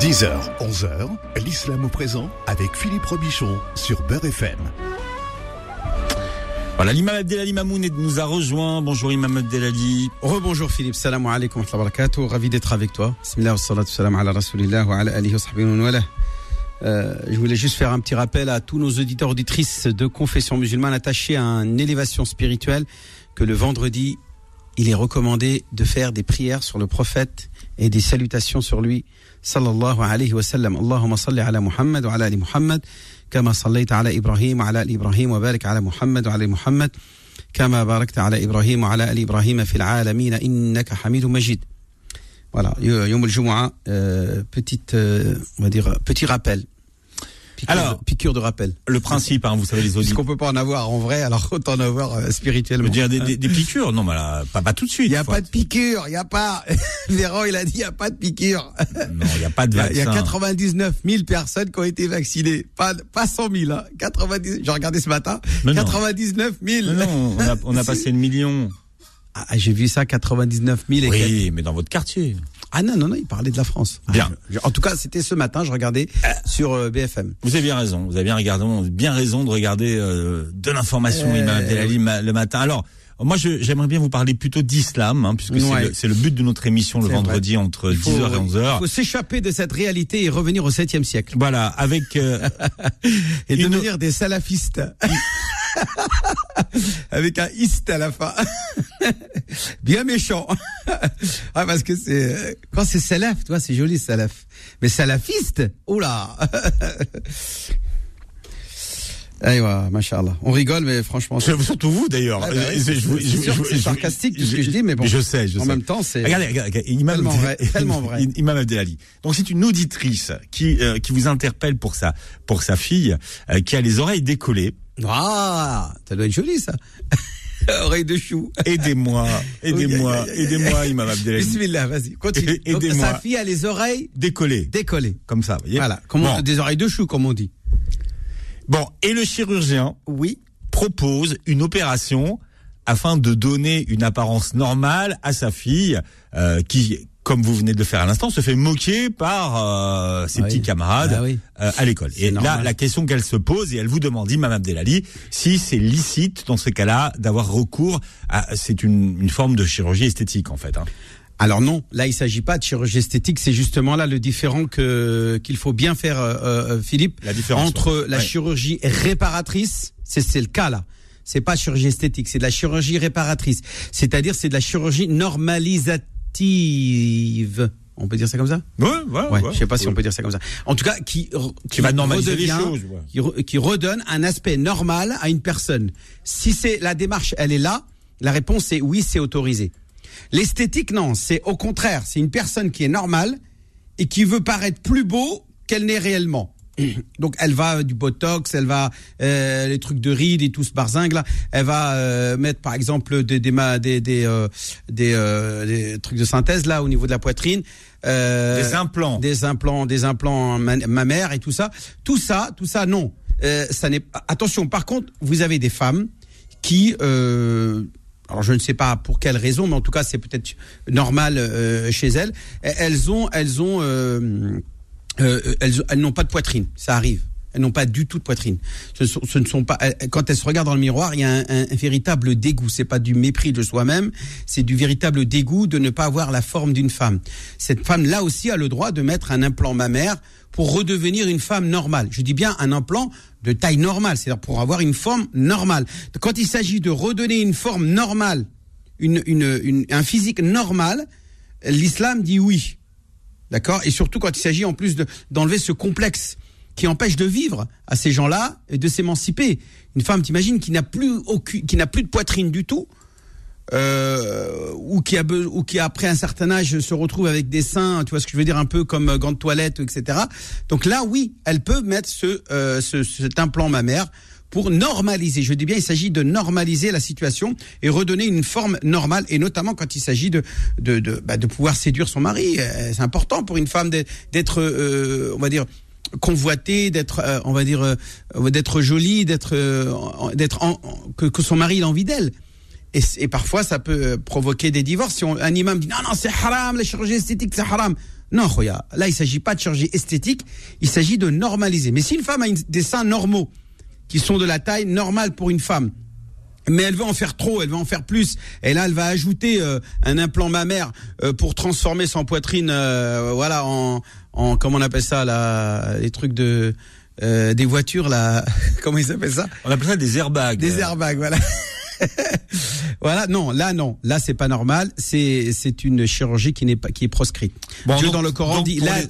10h, 11h, l'islam au présent avec Philippe Robichon sur Beurre FM. Voilà, l'imam Abdelali Mamoun nous a rejoint. Bonjour imam Abdelali. Rebonjour Philippe, salam alaikum wa barakatuh. Ravi d'être avec toi. Bismillah wa salatu salam ala rasulillah wa ala alihi wa sahbihi wa wala. Euh, je voulais juste faire un petit rappel à tous nos auditeurs auditrices de confession musulmane attachés à une élévation spirituelle que le vendredi, il est recommandé de faire des prières sur le prophète et des salutations sur lui sallallahu alayhi wa sallam. Allahumma salli ala Muhammad wa ala ali Muhammad كما صليت على إبراهيم وعلى آل إبراهيم وبارك على محمد وعلى آل محمد كما باركت على إبراهيم وعلى آل إبراهيم في العالمين إنك حميد مجيد Voilà, Yom al euh, petite, euh, on va dire, petit rappel. Piqûre alors, de, piqûre de rappel. Le principe, hein, vous savez, les auditeurs. qu'on peut pas en avoir en vrai, alors autant en avoir euh, spirituellement. Dire des, des, des, piqûres Non, mais là, pas, pas tout de suite. Il y a pas de piqûre, il y a pas. Véran, il a dit, il y a pas de piqûre. Non, il y a pas de vaccin. Il y, a 99 000 personnes qui ont été vaccinées. Pas, pas 100 000, hein. 90, j'ai regardé ce matin. Mais 99 000. Mais non, on a, on a passé le million. Ah, j'ai vu ça, 99 000 et Oui, mais dans votre quartier. Ah non, non, non, il parlait de la France. Bien. Ah, en tout cas, c'était ce matin, je regardais sur euh, BFM. Vous avez bien raison, vous avez bien, regardé, bien raison de regarder euh, de l'information, Imam Abdelali, le matin. Alors, moi, j'aimerais bien vous parler plutôt d'islam, hein, puisque c'est le, but de notre émission le vendredi entre 10h et 11h. Il faut s'échapper de cette réalité et revenir au 7e siècle. Voilà, avec... Euh, et devenir des salafistes. avec un ist à la fin. Bien méchant. ah, parce que c'est, quand c'est salaf, toi, c'est joli salaf. Mais salafiste, oula. Aïwa, machallah. On rigole, mais franchement. Surtout vous d'ailleurs. Ah bah c'est sarcastique tout ce que je dis, mais bon. Je sais, je en sais. même temps, c'est. Regardez, regardez, Imam tellement vrai, tellement vrai. Imam Abdelali. Donc c'est une auditrice qui euh, qui vous interpelle pour sa pour sa fille euh, qui a les oreilles décollées. Ah, ça doit être joli ça. Oreille de chou. Aidez-moi, aidez-moi, aidez-moi, Imam Abdelali. Bismillah, vas-y, continue. Aidez-moi. Sa fille a les oreilles décollées. Décollées. Comme ça, vous voyez. Voilà, comment, des oreilles de chou, comme on dit. Bon, et le chirurgien oui. propose une opération afin de donner une apparence normale à sa fille euh, qui, comme vous venez de le faire à l'instant, se fait moquer par euh, ses petits camarades ah oui. euh, à l'école. Et normal. là, la question qu'elle se pose, et elle vous demande, Mme Abdelali, si c'est licite dans ce cas-là d'avoir recours à... C'est une, une forme de chirurgie esthétique, en fait. Hein. Alors non, là il s'agit pas de chirurgie esthétique, c'est justement là le différent que qu'il faut bien faire, euh, euh, Philippe, la différence, entre la ouais. chirurgie réparatrice, c'est c'est le cas là. C'est pas chirurgie esthétique, c'est de la chirurgie réparatrice. C'est-à-dire c'est de la chirurgie On peut dire ça comme ça? Ouais, ouais, ouais, ouais Je sais pas ouais. si on peut dire ça comme ça. En tout cas, qui qui va normaliser redevient, les choses, ouais. qui, re, qui redonne un aspect normal à une personne. Si c'est la démarche, elle est là. La réponse est oui, c'est autorisé. L'esthétique, non, c'est au contraire, c'est une personne qui est normale et qui veut paraître plus beau qu'elle n'est réellement. Donc elle va du botox, elle va euh, les trucs de rides et tout ce barzingue là. Elle va euh, mettre par exemple des des des des, euh, des, euh, des, trucs de synthèse là au niveau de la poitrine. Euh, des implants, des implants, des implants mammaires et tout ça. Tout ça, tout ça, non. Euh, ça n'est attention. Par contre, vous avez des femmes qui euh, alors je ne sais pas pour quelle raison, mais en tout cas c'est peut-être normal euh, chez elles. Elles ont, elles ont, euh, elles, n'ont pas de poitrine. Ça arrive. Elles n'ont pas du tout de poitrine. Ce, ne sont pas. Quand elles se regardent dans le miroir, il y a un, véritable dégoût. C'est pas du mépris de soi-même, c'est du véritable dégoût de ne pas avoir la forme d'une femme. Cette femme là aussi a le droit de mettre un implant mammaire pour redevenir une femme normale. Je dis bien un implant de taille normale, c'est-à-dire pour avoir une forme normale. Quand il s'agit de redonner une forme normale, une, un physique normal, l'islam dit oui. D'accord Et surtout quand il s'agit en plus d'enlever ce complexe qui empêche de vivre à ces gens-là et de s'émanciper. Une femme, t'imagines, qui n'a plus aucune, qui n'a plus de poitrine du tout, euh, ou qui a ou qui après un certain âge se retrouve avec des seins, tu vois ce que je veux dire, un peu comme gants de toilette, etc. Donc là, oui, elle peut mettre ce, euh, ce cet implant mammaire pour normaliser. Je dis bien, il s'agit de normaliser la situation et redonner une forme normale, et notamment quand il s'agit de de de, bah, de pouvoir séduire son mari. C'est important pour une femme d'être, euh, on va dire convoitée, d'être, euh, on va dire, euh, d'être jolie, d'être, d'être que, que son mari ait envie d'elle. Et, parfois, ça peut provoquer des divorces. Si on, un imam dit non, non, c'est haram, la chirurgie esthétique, c'est haram. Non, là, il s'agit pas de chirurgie esthétique, il s'agit de normaliser. Mais si une femme a des seins normaux, qui sont de la taille normale pour une femme, mais elle veut en faire trop, elle veut en faire plus. Et là, elle va ajouter euh, un implant mammaire euh, pour transformer son poitrine, euh, voilà, en, en comment on appelle ça, là, les trucs de des voitures, là, comment ils appellent ça? On appelle ça des airbags. Des airbags, voilà. voilà, non, là non, là c'est pas normal, c'est c'est une chirurgie qui n'est pas qui est proscrite. Dieu dans le Coran dit la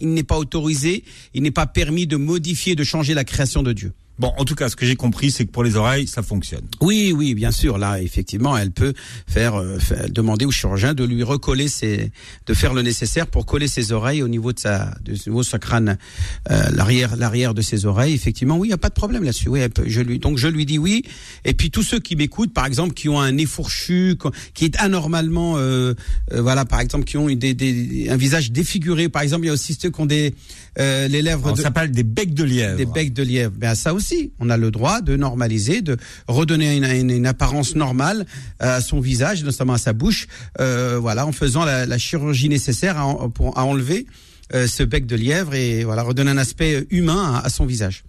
il n'est pas autorisé, il n'est pas permis de modifier, de changer la création de Dieu. Bon, en tout cas, ce que j'ai compris, c'est que pour les oreilles, ça fonctionne. Oui, oui, bien sûr. Là, effectivement, elle peut faire, euh, demander au chirurgien de lui recoller ses, de faire le nécessaire pour coller ses oreilles au niveau de sa, de, niveau de sa crâne, euh, l'arrière, l'arrière de ses oreilles. Effectivement, oui, il y a pas de problème là-dessus. Oui, je lui, donc je lui dis oui. Et puis tous ceux qui m'écoutent, par exemple, qui ont un nez fourchu, qui est anormalement, euh, euh voilà, par exemple, qui ont des, des, un visage défiguré. Par exemple, il y a aussi ceux qui ont des euh, les lèvres. Ça s'appelle des becs de lièvre. Des becs de lièvre. Ben ça aussi, on a le droit de normaliser, de redonner une, apparence normale à son visage, notamment à sa bouche. Euh, voilà, en faisant la, la chirurgie nécessaire à, pour à enlever euh, ce bec de lièvre et voilà redonner un aspect humain à son visage.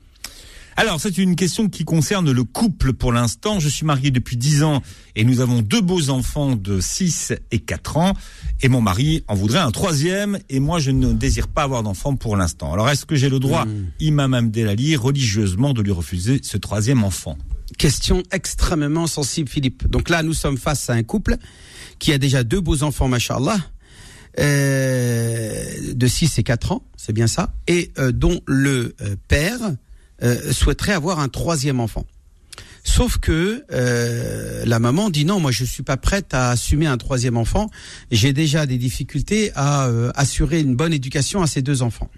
Alors, c'est une question qui concerne le couple pour l'instant. Je suis marié depuis 10 ans et nous avons deux beaux enfants de 6 et 4 ans. Et mon mari en voudrait un troisième et moi, je ne désire pas avoir d'enfant pour l'instant. Alors, est-ce que j'ai le droit, mmh. Imam Abdelali, religieusement, de lui refuser ce troisième enfant? Question extrêmement sensible, Philippe. Donc là, nous sommes face à un couple qui a déjà deux beaux enfants, machallah. Euh, de 6 et 4 ans, c'est bien ça, et euh, dont le euh, père euh, souhaiterait avoir un troisième enfant. Sauf que euh, la maman dit non, moi je suis pas prête à assumer un troisième enfant. J'ai déjà des difficultés à euh, assurer une bonne éducation à ces deux enfants.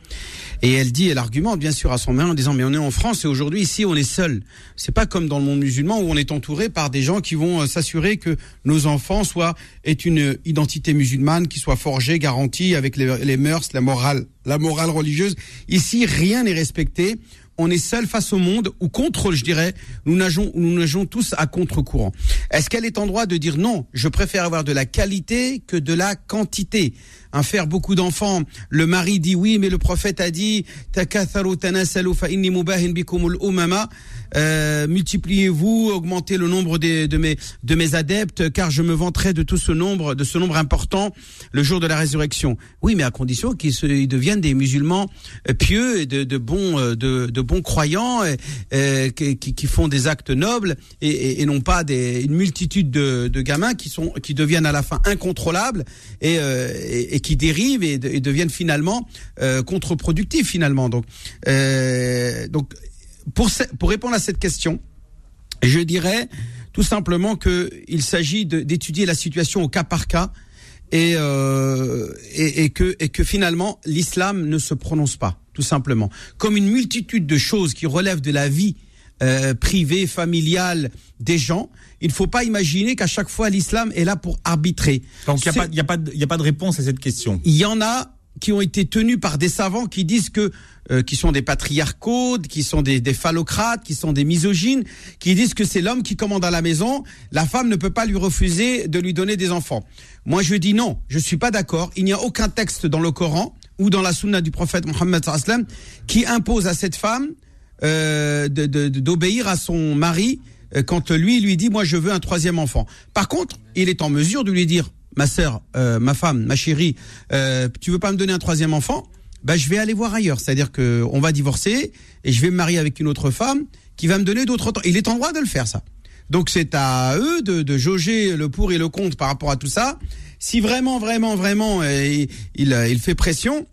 Et elle dit, elle argumente bien sûr à son mari en disant mais on est en France et aujourd'hui ici on est seul. C'est pas comme dans le monde musulman où on est entouré par des gens qui vont s'assurer que nos enfants soient aient une identité musulmane qui soit forgée, garantie avec les, les mœurs, la morale, la morale religieuse. Ici rien n'est respecté on est seul face au monde ou contre, je dirais, nous nageons, nous nageons tous à contre-courant. Est-ce qu'elle est en droit de dire non, je préfère avoir de la qualité que de la quantité? Un faire beaucoup d'enfants. Le mari dit oui, mais le prophète a dit euh, multipliez-vous, augmentez le nombre de mes de mes adeptes, car je me vanterai de tout ce nombre, de ce nombre important, le jour de la résurrection. Oui, mais à condition qu'ils deviennent des musulmans euh, pieux et de, bons euh, de, de, bons croyants qui, qui, font des actes nobles et, et, non pas des, une multitude de, de, gamins qui sont qui deviennent à la fin incontrôlables et, et, qui dérivent et, deviennent finalement contre-productifs finalement. Donc donc pour, pour répondre à cette question, je dirais tout simplement qu'il s'agit d'étudier la situation au cas par cas euh, et, et, que, et que finalement l'islam ne se prononce pas, tout simplement. Comme une multitude de choses qui relèvent de la vie euh, privée, familiale des gens, il ne faut pas imaginer qu'à chaque fois l'islam est là pour arbitrer. Donc il n'y a, a, a, pas de réponse à cette question. Il y en a qui ont été tenus par des savants qui disent que euh, qui sont des patriarcaux, qui sont des, des, phallocrates, qui sont des misogynes, qui disent que c'est l'homme qui commande à la maison, la femme ne peut pas lui refuser de lui donner des enfants. Moi, je dis non, je suis pas d'accord. Il n'y a aucun texte dans le Coran ou dans la Sunna du prophète Mohammed qui impose à cette femme euh, d'obéir à son mari euh, quand lui lui dit moi je veux un troisième enfant. Par contre, il est en mesure de lui dire ma sœur, euh, ma femme, ma chérie, euh, tu veux pas me donner un troisième enfant? Ben, je vais aller voir ailleurs. C'est-à-dire que on va divorcer et je vais me marier avec une autre femme qui va me donner d'autres. Il est en droit de le faire, ça. Donc c'est à eux de, de jauger le pour et le contre par rapport à tout ça. Si vraiment, vraiment, vraiment, euh, il, il, fait pression,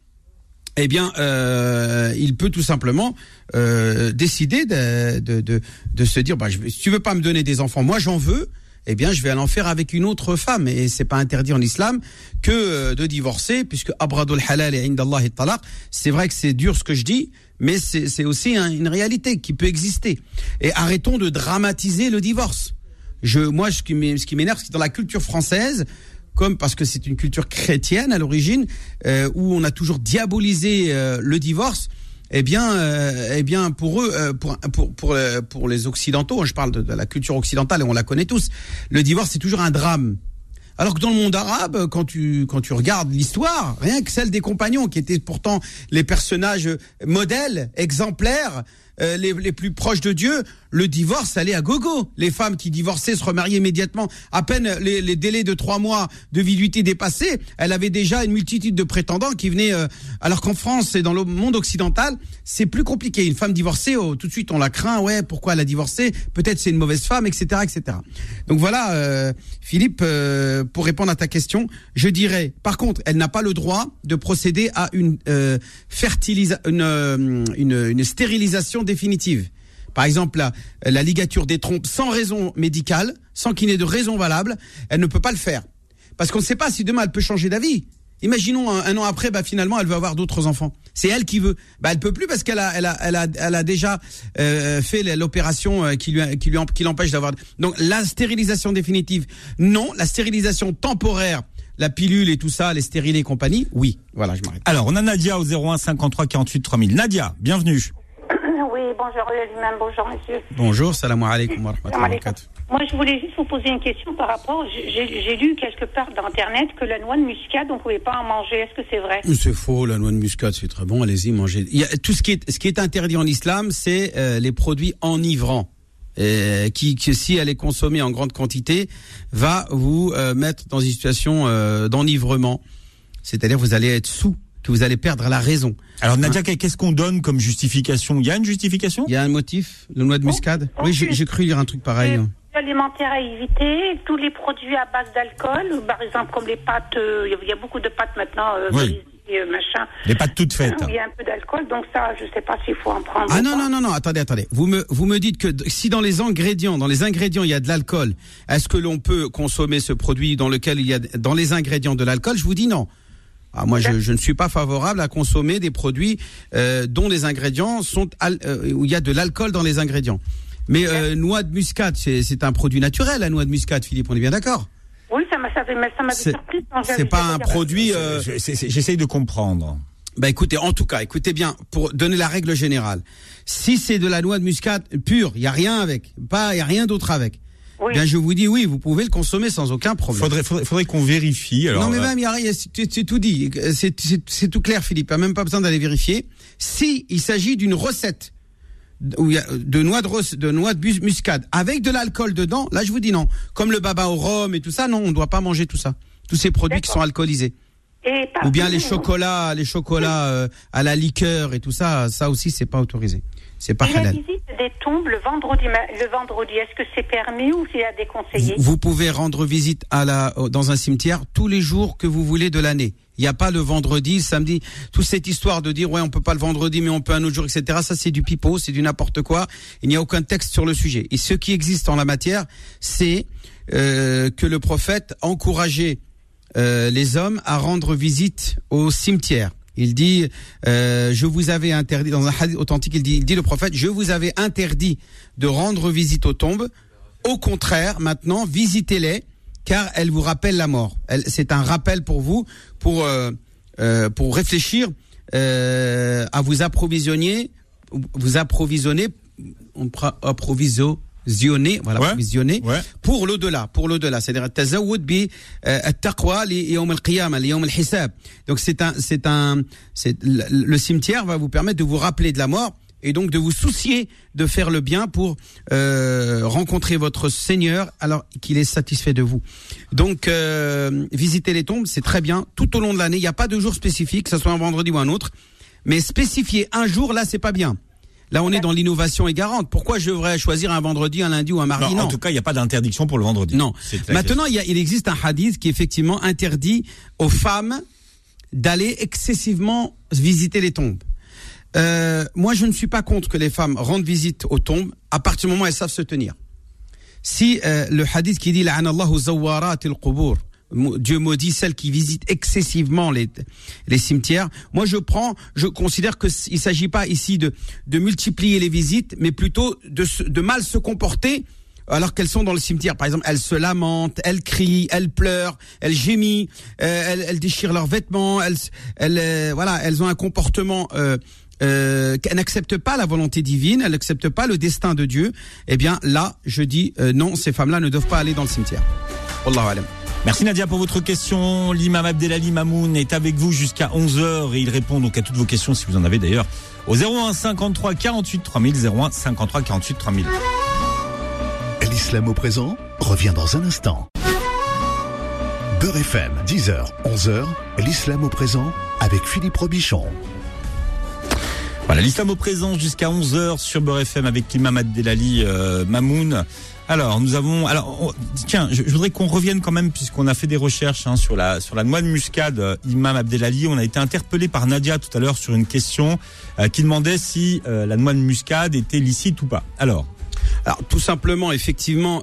eh bien, euh, il peut tout simplement euh, décider de, de, de, de, se dire, bah, je, si tu veux pas me donner des enfants, moi j'en veux, eh bien, je vais aller en faire avec une autre femme. Et c'est pas interdit en islam que euh, de divorcer, puisque abradul halal et indallah et talaq. C'est vrai que c'est dur ce que je dis, mais c'est aussi une réalité qui peut exister. Et arrêtons de dramatiser le divorce. Je, moi, ce qui m'énerve, c'est dans la culture française, comme parce que c'est une culture chrétienne à l'origine, euh, où on a toujours diabolisé euh, le divorce eh bien, euh, eh bien, pour eux, pour pour pour, les occidentaux, je parle de, la culture occidentale et on la connaît tous. Le divorce c'est toujours un drame. Alors que dans le monde arabe, quand tu quand tu regardes l'histoire, rien que celle des compagnons, qui étaient pourtant les personnages modèles, exemplaires, euh, les, les, plus proches de Dieu, le divorce allait à gogo. Les femmes qui divorçaient se remariaient immédiatement. À peine les, les délais de trois mois de viduité dépassés, elle avait déjà une multitude de prétendants qui venaient. Euh, alors qu'en France et dans le monde occidental, c'est plus compliqué. Une femme divorcée, oh, tout de suite on la craint. Ouais, pourquoi elle a divorcé? Peut-être c'est une mauvaise femme, etc., etc. Donc voilà, euh, Philippe, pour répondre à ta question, je dirais. Par contre, elle n'a pas le droit de procéder à une fertilisation, une, une, une stérilisation définitive. Par exemple, la, la ligature des trompes sans raison médicale, sans qu'il n'ait de raison valable, elle ne peut pas le faire. Parce qu'on ne sait pas si demain elle peut changer d'avis. Imaginons un, an après, bah finalement, elle veut avoir d'autres enfants. C'est elle qui veut. Bah elle peut plus parce qu'elle a, elle a, elle a, elle a déjà euh, fait l'opération euh, qui lui, qui lui, qui l'empêche d'avoir. Donc la stérilisation définitive, non. La stérilisation temporaire, la pilule et tout ça, les stérilés et compagnie, oui. Voilà, je m'arrête. Alors on a Nadia au 01 53 48 3000. Nadia, bienvenue bonjour lui-même, bonjour monsieur. Bonjour, salam alaikum wa Moi, je voulais juste vous poser une question par rapport. J'ai lu quelque part dans Internet que la noix de muscade, on ne pouvait pas en manger. Est-ce que c'est vrai? C'est faux, la noix de muscade, c'est très bon. Allez-y, mangez. Il y a, tout ce qui est, ce qui est interdit en islam, c'est euh, les produits enivrants. Euh, qui, si elle est consommée en grande quantité, va vous euh, mettre dans une situation d'enivrement. C'est-à-dire vous allez être sous que vous allez perdre la raison. Alors Nadia, hein qu'est-ce qu'on donne comme justification? Il y a une justification? Il y a un motif, le noix de muscade? oui, j'ai cru lire un truc pareil. Alimentaire à éviter, tous les produits à base d'alcool, par exemple comme les pâtes, euh, il y a beaucoup de pâtes maintenant. Euh, oui. Euh, machin. Les pâtes toutes faites. Il y a un peu d'alcool, donc ça, je sais pas s'il faut en prendre. Ah non, non, non, non, attendez, attendez. Vous me, vous me dites que si dans les ingrédients, dans les ingrédients, il y a de l'alcool, est-ce que l'on peut consommer ce produit dans lequel il y a, dans les ingrédients de l'alcool? Je vous dis non. Ah, moi, je, je, ne suis pas favorable à consommer des produits euh, dont les ingrédients sont euh, où il y a de l'alcool dans les ingrédients. Mais euh, noix de muscade, c'est un produit naturel, la noix de muscade, Philippe. On est bien d'accord? Oui, ça m'a ça. C'est pas un produit. Euh, j'essaye de comprendre. Bah écoutez, en tout cas, écoutez bien, pour donner la règle générale, si c'est de la noix de muscade pure, il y a rien avec, pas, il y a rien d'autre avec. Bien, je vous dis oui, vous pouvez le consommer sans aucun problème. Faudrait, faudrait, faudrait qu'on vérifie. Alors, non, mais même, il y a rien, c'est tout dit. C'est tout clair, Philippe. Il n'y a même pas besoin d'aller vérifier. Si il s'agit d'une recette où il y a de noix de, de noix de muscade avec de l'alcool dedans, là, je vous dis non. Comme le baba au rhum et tout ça, non, on ne doit pas manger tout ça. Tous ces produits qui sont alcoolisés. Ou bien les chocolats, les chocolats euh, à la liqueur et tout ça, ça aussi c'est pas autorisé. C'est pas halal. La visite des tombes le vendredi, le vendredi, est-ce que c'est permis ou c'est à déconseiller vous, vous pouvez rendre visite à la, dans un cimetière tous les jours que vous voulez de l'année. Il n'y a pas le vendredi, le samedi. Toute cette histoire de dire ouais on peut pas le vendredi mais on peut un autre jour, etc. Ça c'est du pipeau, c'est du n'importe quoi. Il n'y a aucun texte sur le sujet. Et ce qui existe en la matière, c'est euh, que le prophète encourageait euh, les hommes à rendre visite au cimetière. Il dit, euh, je vous avais interdit, dans un hadith authentique, il dit, il dit le prophète, je vous avais interdit de rendre visite aux tombes. Au contraire, maintenant, visitez-les, car elles vous rappellent la mort. C'est un rappel pour vous, pour, euh, euh, pour réfléchir à vous approvisionner, vous approvisionner, on approvisionner visionner, voilà, visionner pour l'au-delà, pour l'au-delà, c'est-à-dire tazawoud bi at-taqwa li yawm al-qiyamah, li yawm al-hisab. Donc c'est un c'est un c'est le cimetière va vous permettre de vous rappeler de la mort et donc de vous soucier de faire le bien pour euh, rencontrer votre Seigneur alors qu'il est satisfait de vous. Donc euh, visiter les tombes, c'est très bien tout au long de l'année, il n'y a pas de jour spécifique, que ce soit un vendredi ou un autre, mais spécifier un jour là, c'est pas bien. Là, on est dans l'innovation égarante. Pourquoi je devrais choisir un vendredi, un lundi ou un mardi non, En tout cas, il n'y a pas d'interdiction pour le vendredi. Non. Maintenant, il, y a, il existe un hadith qui effectivement interdit aux femmes d'aller excessivement visiter les tombes. Euh, moi, je ne suis pas contre que les femmes rendent visite aux tombes à partir du moment où elles savent se tenir. Si euh, le hadith qui dit Dieu maudit celles qui visitent excessivement les, les cimetières. Moi, je prends, je considère que il s'agit pas ici de, de multiplier les visites, mais plutôt de, de mal se comporter alors qu'elles sont dans le cimetière. Par exemple, elles se lamentent, elles crient, elles pleurent, elles gémissent, euh, elles, elles, déchirent leurs vêtements, elles, elles, euh, voilà, elles ont un comportement euh, euh, qu'elles n'acceptent pas la volonté divine, elles n'acceptent pas le destin de Dieu. Eh bien, là, je dis non, ces femmes-là ne doivent pas aller dans le cimetière. Wallahu. Merci Nadia pour votre question. L'imam Abdelali Mamoun est avec vous jusqu'à 11h et il répond donc à toutes vos questions si vous en avez d'ailleurs au 01 53 48 3000 01 53 48 3000. L'islam au présent revient dans un instant. Beurre FM, 10h, 11h, l'islam au présent avec Philippe Robichon. Voilà, l'islam au présent jusqu'à 11h sur Beurre FM avec l'imam Abdelali euh, Mamoun. Alors, nous avons. Alors, tiens, je, voudrais qu'on revienne quand même, puisqu'on a fait des recherches hein, sur la sur la noix de muscade, euh, Imam Abdelali. On a été interpellé par Nadia tout à l'heure sur une question euh, qui demandait si euh, la noix de muscade était licite ou pas. Alors. Alors, tout simplement, effectivement,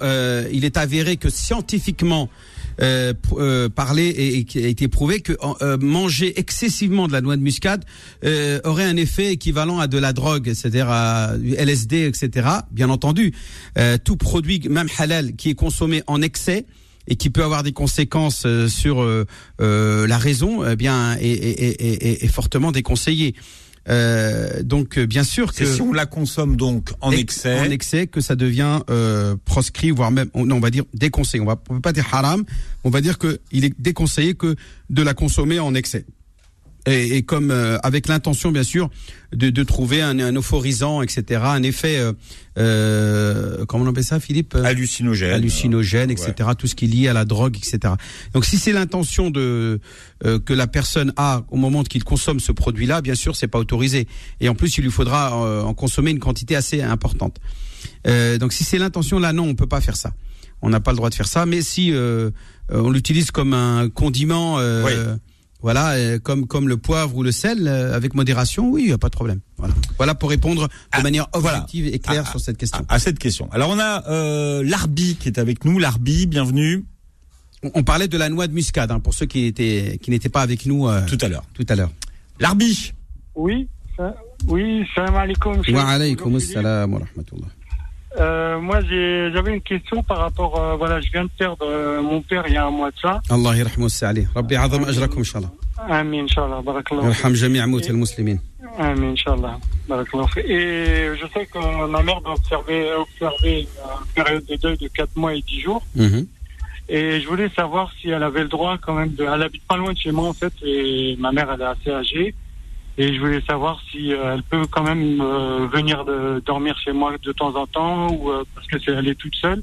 il est avéré que scientifiquement, euh, euh, parlé et, qui a été prouvé que euh, manger excessivement de la noix de muscade euh, aurait un effet équivalent à de la drogue, c'est-à-dire à LSD, etc. Bien entendu, tout produit, même halal, qui est consommé en excès et qui peut avoir des conséquences sur la raison, eh bien, est, est, est, est fortement déconseillé. Euh, donc bien sûr que si on la consomme donc en excès, en excès que ça devient euh, proscrit, voire même on, on va dire déconseillé. On va on peut pas dire haram, on va dire que il est déconseillé que de la consommer en excès et, et comme euh, avec l'intention bien sûr de, de trouver un, un, euphorisant, etc., un effet, euh, euh, comment on appelle ça, Philippe Hallucinogène, hallucinogène, etc., tout ce qui est lié à la drogue, etc. Donc si c'est l'intention de euh, que la personne a au moment qu'il consomme ce produit-là, bien sûr, c'est pas autorisé. Et en plus, il lui faudra en consommer une quantité assez importante. donc si c'est l'intention là, non, on peut pas faire ça. On n'a pas le droit de faire ça. Mais si on l'utilise comme un condiment. Oui voilà, euh, comme comme le poivre ou le sel, euh, avec modération, oui, il n'y a pas de problème. Voilà. Voilà pour répondre de ah, manière objective et claire sur cette question. À, cette question. Alors on a euh, Larbi qui est avec nous. Larbi, bienvenue. On, parlait de la noix de muscade hein, pour ceux qui étaient qui n'étaient pas avec nous euh, tout à l'heure. Tout à l'heure. Larbi. Oui. Oui, salam alaikum. Wa alaikum salam wa rahmatullah. Euh, moi, j'avais une question par rapport, euh, voilà, je viens de perdre euh, mon père il y a un mois de ça. Allah yarhamu sa'ali. Rabbi azam ajrakum inshallah. Amin inshallah. Barakallah. Yarham jami' mout al-muslimin. Amin inshallah. Et je sais que ma mère doit observer, observer une période de deuil de 4 mois et 10 jours. Mm Et je voulais savoir si elle avait le droit quand même de, elle habite pas loin de chez moi en fait, et ma mère elle est assez âgée. Et je voulais savoir si euh, elle peut quand même euh, venir de, dormir chez moi de temps en temps ou euh, parce que c'est elle est toute seule.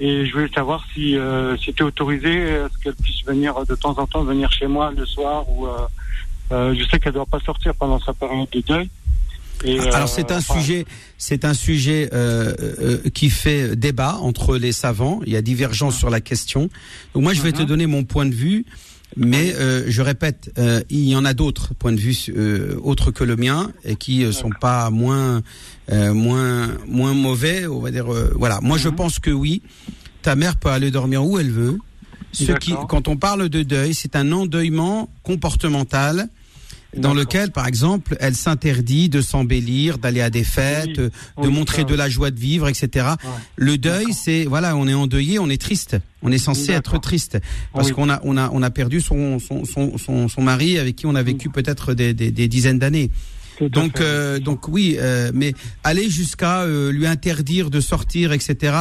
Et je voulais savoir si c'était autorisé, est-ce qu'elle puisse venir de temps en temps venir chez moi le soir ou je sais qu'elle doit pas sortir pendant sa période de deuil. Et, Alors c'est un sujet, c'est un sujet qui fait débat entre les savants. Il y a divergence sur la question. Donc moi je vais te mhm. donner mon point de vue. Mais euh, je répète, euh, il y en a d'autres points de vue euh, autres que le mien et qui euh, sont pas moins euh, moins moins mauvais. On va dire voilà. Moi, je mhm. pense que oui, ta mère peut aller dormir où elle veut. Ce qui, quand on parle de deuil, c'est un endeuillement comportemental dans lequel, par exemple, elle s'interdit de s'embellir, d'aller à des fêtes, de montrer de la joie de vivre, etc. Le deuil, c'est voilà, on est endeuillé, on est triste, on est censé être triste. Parce qu'on a on a on a perdu son son, son son mari avec qui on a vécu peut-être des, des, des dizaines d'années. Donc, euh, donc oui, euh, mais aller jusqu'à euh, lui interdire de sortir, etc.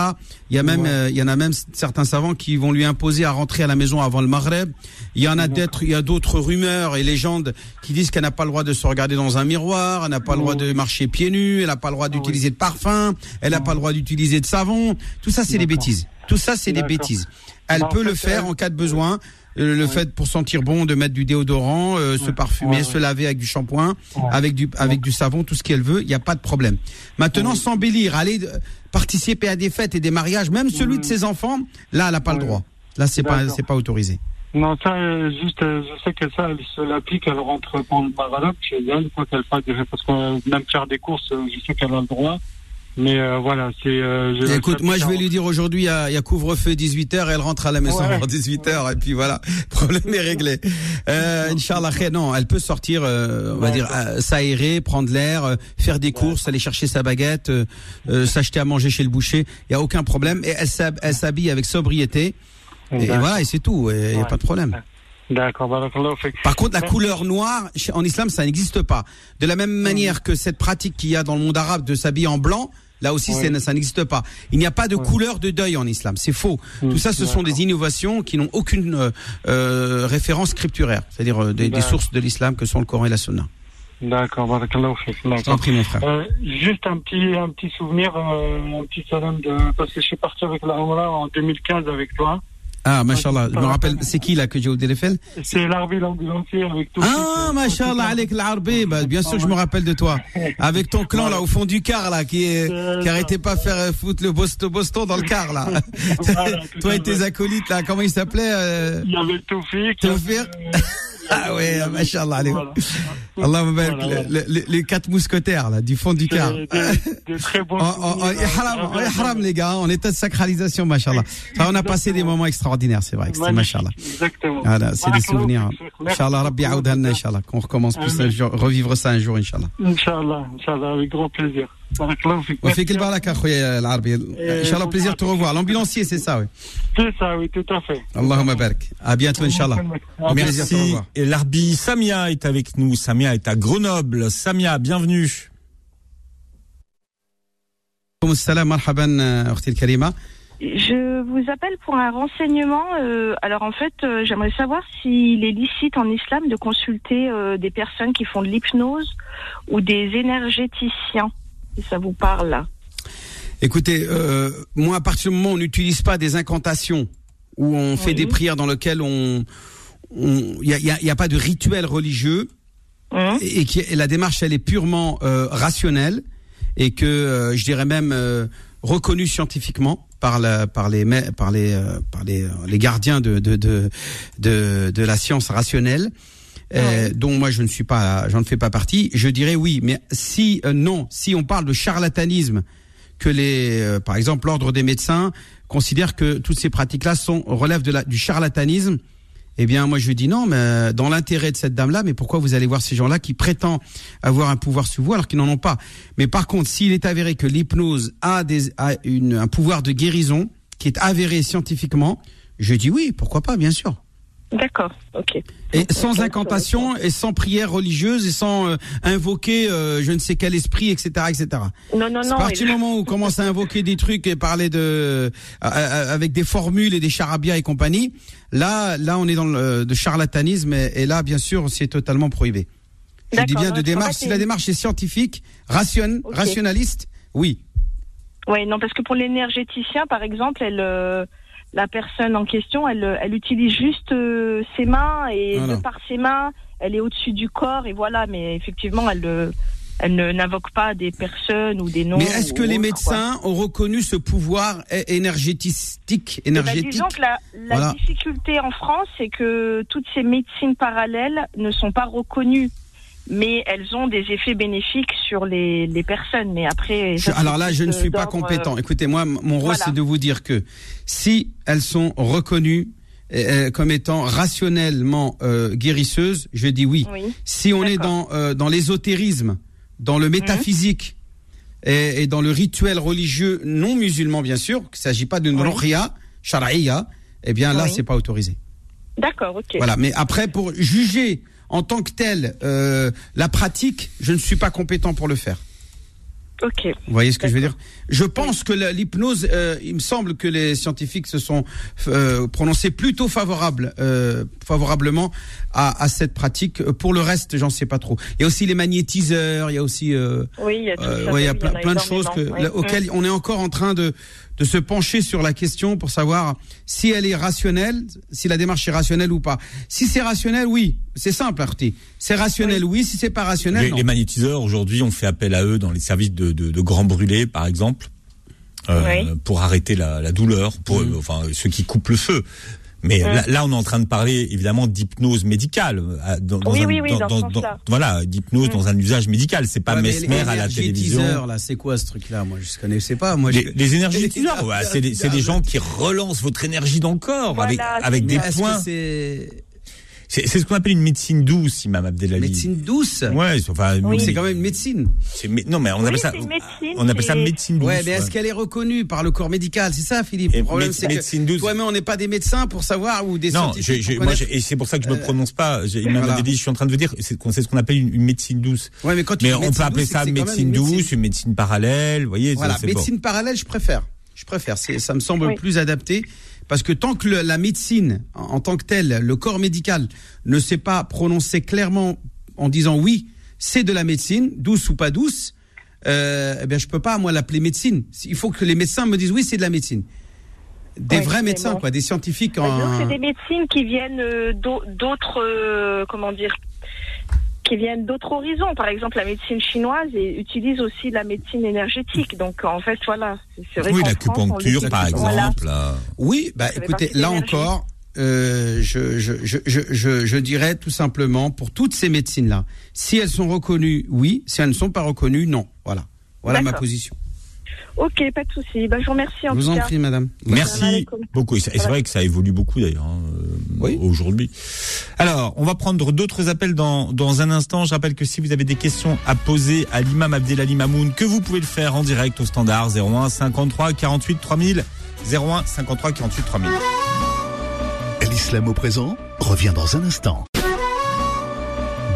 Il y a même, il y en a même certains savants qui vont lui imposer à rentrer à la maison avant le Maghreb. Il y en a d'autres, il y a d'autres rumeurs et légendes qui disent qu'elle n'a pas le droit de se regarder dans un miroir, elle n'a pas le droit de marcher pieds nus, elle n'a pas le droit ah d'utiliser de parfum, elle n'a pas le droit d'utiliser de savon. Tout ça, c'est des bêtises. Tout ça, c'est des bêtises. Elle peut le faire en cas de besoin. Euh, le fait pour sentir bon de mettre du déodorant, euh, se parfumer, se laver avec du shampoing, avec du avec du savon, tout ce qu'elle veut, il n'y a pas de problème. Maintenant, s'embellir, aller euh, participer à des fêtes et des mariages, même celui de ses enfants, là, elle n'a pas le droit. Là, c'est pas c'est pas autorisé. Non, ça, juste, je sais que ça, elle se l'applique, elle rentre dans le paradoxe chez elle, quoi qu'elle fasse, parce que même faire des courses, je sais qu'elle a le droit. Mais euh, voilà, c'est. Euh, écoute, moi je vais lui dire aujourd'hui, il y a, couvre-feu 18h, elle rentre à la maison ouais. 18h, et puis voilà, problème est réglé. Euh, Inch'Allah, non, elle peut sortir, euh, on va dire, s'aérer, prendre l'air, faire des courses, aller chercher sa baguette, s'acheter à manger chez le boucher, il y a aucun problème. Et elle s'habille avec sobriété, et voilà, et c'est tout, il n'y a pas de problème. D'accord. Par contre, la couleur noire, en islam, ça n'existe pas. De la même manière que cette pratique qu'il y a dans le monde arabe de s'habiller en blanc, Là aussi, ça n'existe pas. Il n'y a pas de couleur de deuil en islam. C'est faux. Mm. Tout ça, ce sont des innovations qui n'ont aucune euh, euh, référence scripturaire, c'est-à-dire des, des, sources de l'islam que sont le Coran et la Sunna. D'accord, barakallahu prie, mon frère. Euh, juste un petit, un petit souvenir, euh, un petit salam de, parce que je suis parti avec la en 2015 avec toi. Ah, machallah, je me rappelle, c'est qui là que j'ai au téléphone C'est l'arbi l'ambulancier avec tout. Ah, machallah, avec l'arbi, bah, bien sûr je me rappelle de toi. Avec ton clan là au fond du car là, qui, est, qui arrêtait pas faire euh, foutre le boston, boston dans le car là. toi et tes acolytes là, comment ils s'appelaient euh... Il y avait Toufik. Toufik. Ah ouais, machallah, allez. Allah les, les quatre mousquetaires là, du fond du car. De, très bons. haram, les gars, en état de sacralisation, machallah. on a passé des moments extraordinaires, c'est vrai. C'était machallah. Exactement. Voilà, c'est des souvenirs. Inch'Allah, Rabbi Aoudhanna, Inch'Allah. Qu'on recommence plus un jour, revivre ça un jour, Inch'Allah. Inch'Allah, Inch'Allah, avec grand plaisir. وفيك البركة أخويا العربي إن شاء الله plaisir de te revoir l'ambulancier c'est ça oui c'est ça oui tout à fait Allahumma barak à bientôt Inch'Allah merci et l'arbi Samia est avec nous Samia est à Grenoble Samia bienvenue السلام مرحبا أختي الكريمة je vous appelle pour un renseignement. Euh, alors en fait, euh, j'aimerais savoir s'il est licite en islam de consulter euh, des personnes qui font de l'hypnose ou des énergéticiens si ça vous parle. Écoutez, euh, moi, à partir du moment où on n'utilise pas des incantations, où on fait des prières dans lesquelles on, il n'y a, y a, pas de rituel religieux, hein et, qui, la démarche, elle est purement euh, rationnelle, et que euh, je dirais même euh, reconnue scientifiquement par la, par les par les par les, les gardiens de de, de de de la science rationnelle euh, dont moi je ne suis pas, j'en fais pas partie, je dirais oui. Mais si euh, non, si on parle de charlatanisme, que les, euh, par exemple, l'ordre des médecins considère que toutes ces pratiques-là sont relèvent de la, du charlatanisme. Eh bien, moi, je dis non, mais dans l'intérêt de cette dame-là, mais pourquoi vous allez voir ces gens-là qui prétendent avoir un pouvoir sur vous alors qu'ils n'en ont pas? Mais par contre, s'il est avéré que l'hypnose a, un pouvoir de guérison qui est avéré scientifiquement, je dis oui, pourquoi pas, bien sûr. D'accord, ok. Et sans incantation et sans prière religieuse et sans euh, invoquer euh, je ne sais quel esprit, etc., etc. Non, non, non. À partir du moment où on commence à invoquer des trucs et parler de euh, avec des formules et des charabia et compagnie, là, là, on est dans le de charlatanisme et, là, bien sûr, c'est totalement prohibé. Je dis bien de démarche. Si la démarche est scientifique, ration, rationaliste, oui. Oui, non, parce que pour l'énergéticien, par exemple, elle la personne en question, elle, elle utilise juste euh, ses mains et de par ses mains, elle est au-dessus du corps et voilà. Mais effectivement, elle, elle n'invoque pas des personnes ou des noms. Mais est-ce que les médecins ont reconnu ce pouvoir énergétique, eh ben, énergétique Disons que la, la difficulté en France, c'est que toutes ces médecines parallèles ne sont pas reconnues mais elles ont des effets bénéfiques sur les, les personnes. Mais après, alors là, je ne suis pas compétent. Écoutez, moi, mon rôle, c'est de vous dire que si elles sont reconnues euh, euh, comme étant rationnellement euh, guérisseuses, je dis oui. Si on est dans euh, dans l'ésotérisme, dans le métaphysique et, et, dans le rituel religieux non musulman, bien sûr, qu'il ne s'agit pas d'une oui. ruqya, eh bien là, c'est pas autorisé. D'accord, ok. Voilà, mais après, pour juger en tant que tel, euh, la pratique, je ne suis pas compétent pour le faire. Ok. Vous voyez ce que je veux dire Je pense que l'hypnose, euh, il me semble que les scientifiques se sont euh, prononcés plutôt favorable, euh, favorablement à, à, cette pratique. Pour le reste, j'en sais pas trop. Il y a aussi les magnétiseurs, il y a aussi, oui, il y a, tout ça, il y a plein, plein de choses que, auxquelles on est encore en train de de se pencher sur la question pour savoir si elle est rationnelle, si la démarche est rationnelle ou pas. Si c'est rationnel, oui, c'est simple, Arti. C'est rationnel, oui. Si c'est pas rationnel, les, non. les magnétiseurs aujourd'hui, on fait appel à eux dans les services de, de, de grands brûlés, par exemple. Euh, pour arrêter la, la douleur, pour mmh. enfin ceux qui coupent le feu. Mais là, là, on est en train de parler évidemment d'hypnose médicale. Euh, dans, dans oui, un, oui, oui, dans, dans, dans voilà, d'hypnose mmh. dans un usage médical. C'est pas ouais, mesmer à la télévision. là, c'est quoi ce truc-là? Moi, je connaissais pas. Moi, les, les énergétiseurs, ouais, c'est des, des gens qui relancent votre énergie dans le corps voilà, avec, avec des points. C'est ce qu'on appelle une médecine douce, Imam Abdelali. Médecine douce Ouais, enfin, c'est quand même une médecine. Non, mais on appelle ça. on appelle ça médecine douce. Ouais, mais est-ce qu'elle est reconnue par le corps médical? C'est ça, Philippe. Le problème, c'est que toi-même, on n'est pas des médecins pour savoir ou des non, scientifiques. Non, et c'est pour ça que je me euh, prononce pas. Imam Abdelali, je suis en train de vous dire, c'est ce qu'on appelle une, médecine douce. Ouais, mais quand tu mais on peut appeler ça médecine douce, une médecine parallèle, vous voyez. Voilà, médecine parallèle, je préfère. Je préfère. Ça me semble plus adapté. Parce que tant que la médecine, en, tant que telle, le corps médical, ne s'est pas prononcé clairement en disant oui, c'est de la médecine, douce ou pas douce, euh, eh bien, je peux pas, moi, l'appeler médecine. Il faut que les médecins me disent oui, c'est de la médecine. Des vrais médecins, quoi, des scientifiques. En... C'est des médecines qui viennent euh, d'autres, euh, comment dire, qui viennent d'autres horizons. Par exemple, la médecine chinoise utilise aussi la médecine énergétique. Donc, en fait, voilà. Vrai oui, l'acupuncture, par exemple. Oui, bah, écoutez, là encore, euh, je, je, je, je, dirais tout simplement pour toutes ces médecines-là, si elles sont reconnues, oui. Si elles ne sont pas reconnues, non. Voilà. Voilà ma position. Ok, pas de souci. Ben, je vous remercie en je vous en prie, madame. Merci beaucoup. Et c'est vrai que ça évolue beaucoup d'ailleurs hein, euh, aujourd'hui. Alors, on va prendre d'autres appels dans, dans un instant. Je rappelle que si vous avez des questions à poser à l'imam Abdelali Mamoun, que vous pouvez le faire en direct au standard 01 53 48 3000. 01 53 48 3000. L'islam au présent revient dans un instant.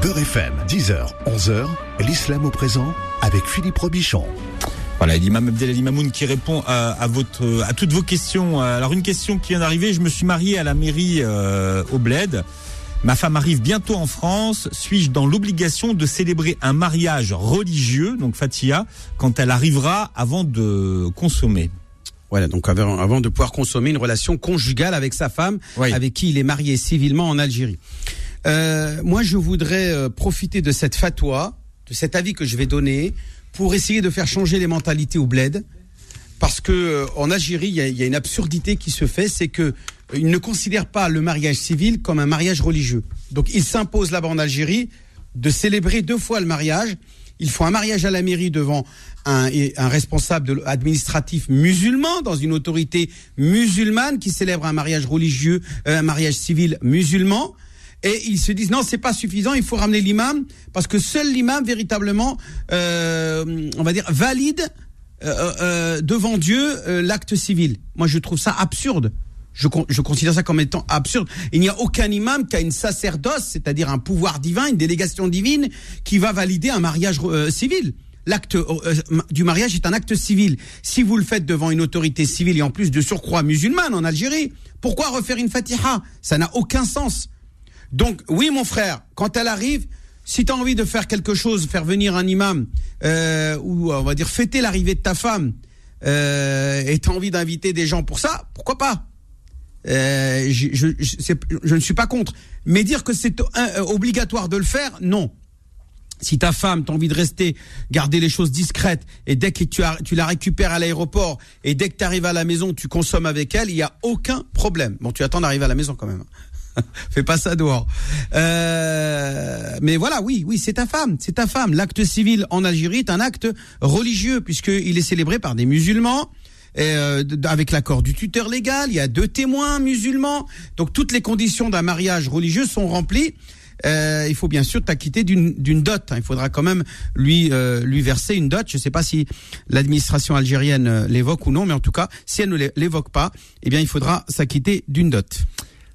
Beurre FM, 10h, 11h, l'islam au présent avec Philippe Robichon. Voilà, l'imam Abdelali Mamoun qui répond à, votre, à toutes vos questions. Alors une question qui vient d'arriver, je me suis marié à la mairie euh, au Bled. Ma femme arrive bientôt en France. Suis-je dans l'obligation de célébrer un mariage religieux, donc Fatia, quand elle arrivera avant de consommer? Voilà, donc avant, de pouvoir consommer une relation conjugale avec sa femme, avec qui il est marié civilement en Algérie. Euh, moi, je voudrais euh, profiter de cette fatwa, de cet avis que je vais donner, pour essayer de faire changer les mentalités au bled. Parce que euh, en Algérie, il y, a, une absurdité qui se fait, c'est que euh, ils ne considèrent pas le mariage civil comme un mariage religieux. Donc il s'impose là-bas en Algérie de célébrer deux fois le mariage. Ils font un mariage à la mairie devant un, un responsable administratif musulman dans une autorité musulmane qui célèbre un mariage religieux, euh, un mariage civil musulman et ils se disent non c'est pas suffisant il faut ramener l'imam parce que seul l'imam véritablement euh, on va dire valide euh, euh, devant Dieu l'acte civil moi je trouve ça absurde je, je, considère ça comme étant absurde. Il n'y a aucun imam qui a une sacerdoce, c'est-à-dire un pouvoir divin, une délégation divine, qui va valider un mariage civil. L'acte du mariage est un acte civil. Si vous le faites devant une autorité civile et en plus de surcroît musulmane en Algérie, pourquoi refaire une fatiha? Ça n'a aucun sens. Donc oui mon frère, quand elle arrive, si tu as envie de faire quelque chose, faire venir un imam, euh, ou on va dire fêter l'arrivée de ta femme, euh, et tu as envie d'inviter des gens pour ça, pourquoi pas? Euh, je, ne suis pas contre. Mais dire que c'est obligatoire de le faire, non. Si ta femme, t'as envie de rester, garder les choses discrètes, et dès que tu, tu la récupères à l'aéroport, et dès que tu arrives à la maison, tu consommes avec elle, il n'y a aucun problème. Bon, tu attends d'arriver à la maison quand même. Fais pas ça dehors. Euh, mais voilà, oui, oui, c'est ta femme, c'est ta femme. L'acte civil en Algérie est un acte religieux puisqu'il est célébré par des musulmans. Euh, avec l'accord du tuteur légal, il y a deux témoins musulmans. Donc toutes les conditions d'un mariage religieux sont remplies. Euh, il faut bien sûr t'acquitter d'une dot. Hein. Il faudra quand même lui euh, lui verser une dot. Je ne sais pas si l'administration algérienne euh, l'évoque ou non, mais en tout cas, si elle ne l'évoque pas, eh bien, il faudra s'acquitter d'une dot.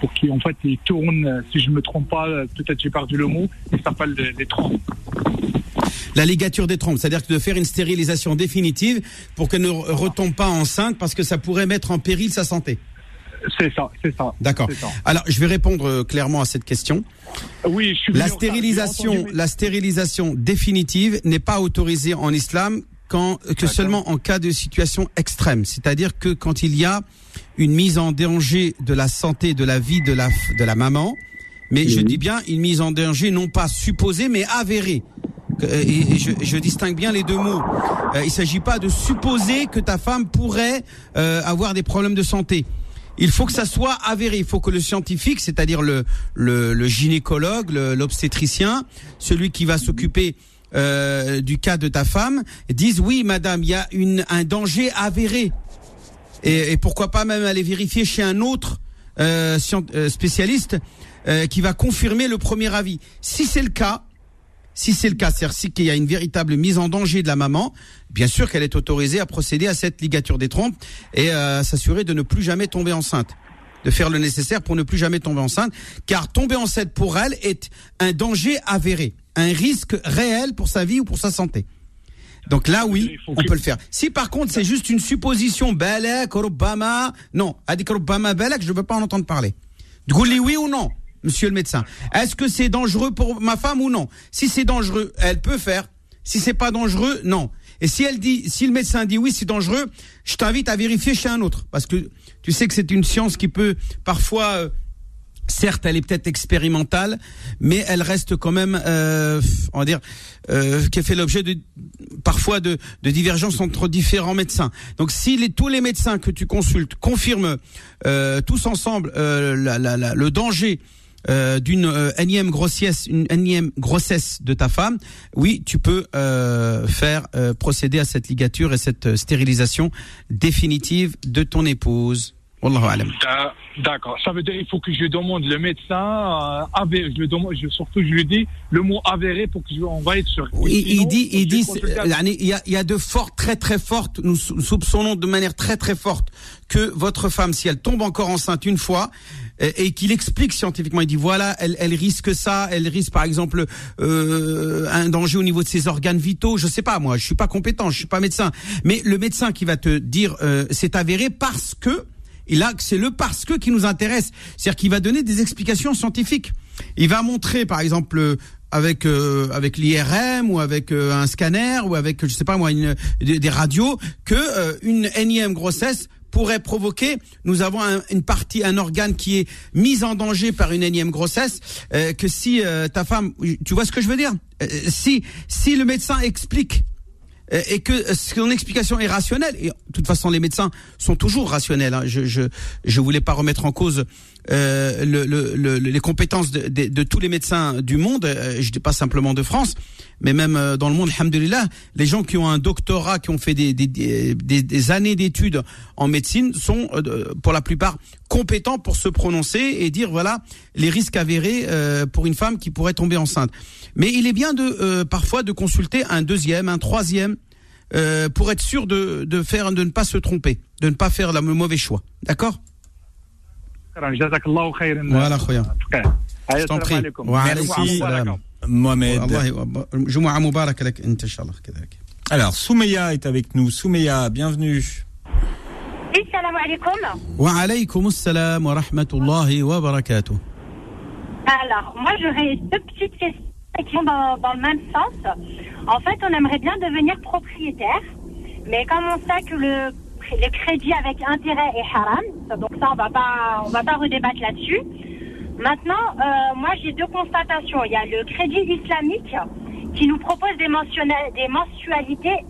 pour qui en fait tourne, si je ne me trompe pas, peut-être j'ai perdu le mot, il s'appelle les, trompes. La ligature des trompes, c'est-à-dire de faire une stérilisation définitive pour qu'elle ne retombe pas enceinte parce que ça pourrait mettre en péril sa santé. C'est ça, c'est ça. D'accord. Alors, je vais répondre euh, clairement à cette question. Oui, je suis La stérilisation, la stérilisation définitive n'est pas autorisée en islam quand, que seulement en cas de situation extrême. C'est-à-dire que quand il y a une mise en danger de la santé, de la vie de la, de la maman, Mais je dis bien une mise en danger non pas supposée mais avérée. Et je, distingue bien les deux mots. Il il s'agit pas de supposer que ta femme pourrait avoir des problèmes de santé il faut que ça soit avéré. Il faut que le scientifique, c'est-à-dire le, le, gynécologue, l'obstétricien, celui qui va s'occuper euh, du cas de ta femme, dise oui, madame, il y a une, un danger avéré. Et, pourquoi pas même aller vérifier chez un autre euh, euh, spécialiste qui va confirmer le premier avis. Si c'est le cas, si c'est le cas, c'est-à-dire qu'il y a une véritable mise en danger de la maman, bien sûr qu'elle est autorisée à procéder à cette ligature des trompes et à s'assurer de ne plus jamais tomber enceinte de faire le nécessaire pour ne plus jamais tomber enceinte, car tomber enceinte pour elle est un danger avéré, un risque réel pour sa vie ou pour sa santé. Donc là, oui, on peut le faire. Si par contre c'est juste une supposition, Balak, Obama, non, Adik Obama, Balak, je ne veux pas en entendre parler. Gouli, oui ou non monsieur le médecin? Est-ce que c'est dangereux pour ma femme ou non? Si c'est dangereux, elle peut faire. Si c'est pas dangereux, non. Et si elle dit, si le médecin dit oui, c'est dangereux, je t'invite à vérifier chez un autre, parce que tu sais que c'est une science qui peut parfois, euh, certes, elle est peut-être expérimentale, mais elle reste quand même, euh, on va dire, euh, qui fait l'objet de parfois de, divergences entre différents médecins. Donc, si tous les médecins que tu consultes confirment euh, tous ensemble le danger euh, d'une euh, énième grossesse, une énième grossesse de ta femme, oui, tu peux euh, faire procéder à cette ligature et cette stérilisation définitive de ton épouse. D'accord. Ça veut dire qu'il faut que je demande le médecin avéré. Je le demande, je, surtout je lui dis le mot avéré pour qu'on va être sûr. Oui, il dit, il dit, il y a, il y a de fortes, très très fortes. Nous soupçonnons de manière très très forte que votre femme, si elle tombe encore enceinte une fois, et, qu'il explique scientifiquement. Il dit voilà, elle, elle risque ça, elle risque par exemple euh, un danger au niveau de ses organes vitaux. Je sais pas, moi, je suis pas compétent, je suis pas médecin. Mais le médecin qui va te dire euh, c'est avéré parce que et là, c'est le parce que qui nous intéresse. C'est-à-dire qu'il va donner des explications scientifiques. Il va montrer, par exemple, avec euh, avec l'IRM ou avec un scanner ou avec je sais pas moi une, des, radios que une énième grossesse pourrait provoquer. Nous avons une partie, un organe qui est mis en danger par une énième grossesse. Euh, que si euh, ta femme, tu vois ce que je veux dire? Euh, Si si le médecin explique et que son explication est rationnelle. Et de toute façon, les médecins sont toujours rationnels. Hein. Je je je voulais pas remettre en cause euh, le, le, les compétences de, de, de, tous les médecins du monde. Euh, je dis pas simplement de France, mais même euh, dans le monde. Alhamdulillah, les gens qui ont un doctorat, qui ont fait des des, des, des années d'études en médecine, sont pour la plupart compétents pour se prononcer et dire voilà les risques avérés pour une femme qui pourrait tomber enceinte. Mais il est bien de euh, parfois de consulter un deuxième, un troisième, euh, pour être sûr de, de faire, de ne pas se tromper, de ne pas faire le mauvais choix. D'accord? Voilà. Je t'en prie. Mohamed. Alors, Soumeya est avec nous. Soumeya, bienvenue. Salam alaikum. Wa alaykum assalam wa rahmatullahi wa barakatuh. Alors, moi j'aurais deux petites questions qui vont dans, dans, le même sens. En fait, on aimerait bien devenir propriétaire, mais comme on sait que le, le crédit avec intérêt est haram, donc ça, on va pas, on va pas redébattre là-dessus. Maintenant, euh, moi, j'ai deux constatations. Il y a le crédit islamique qui nous propose des, des mensualités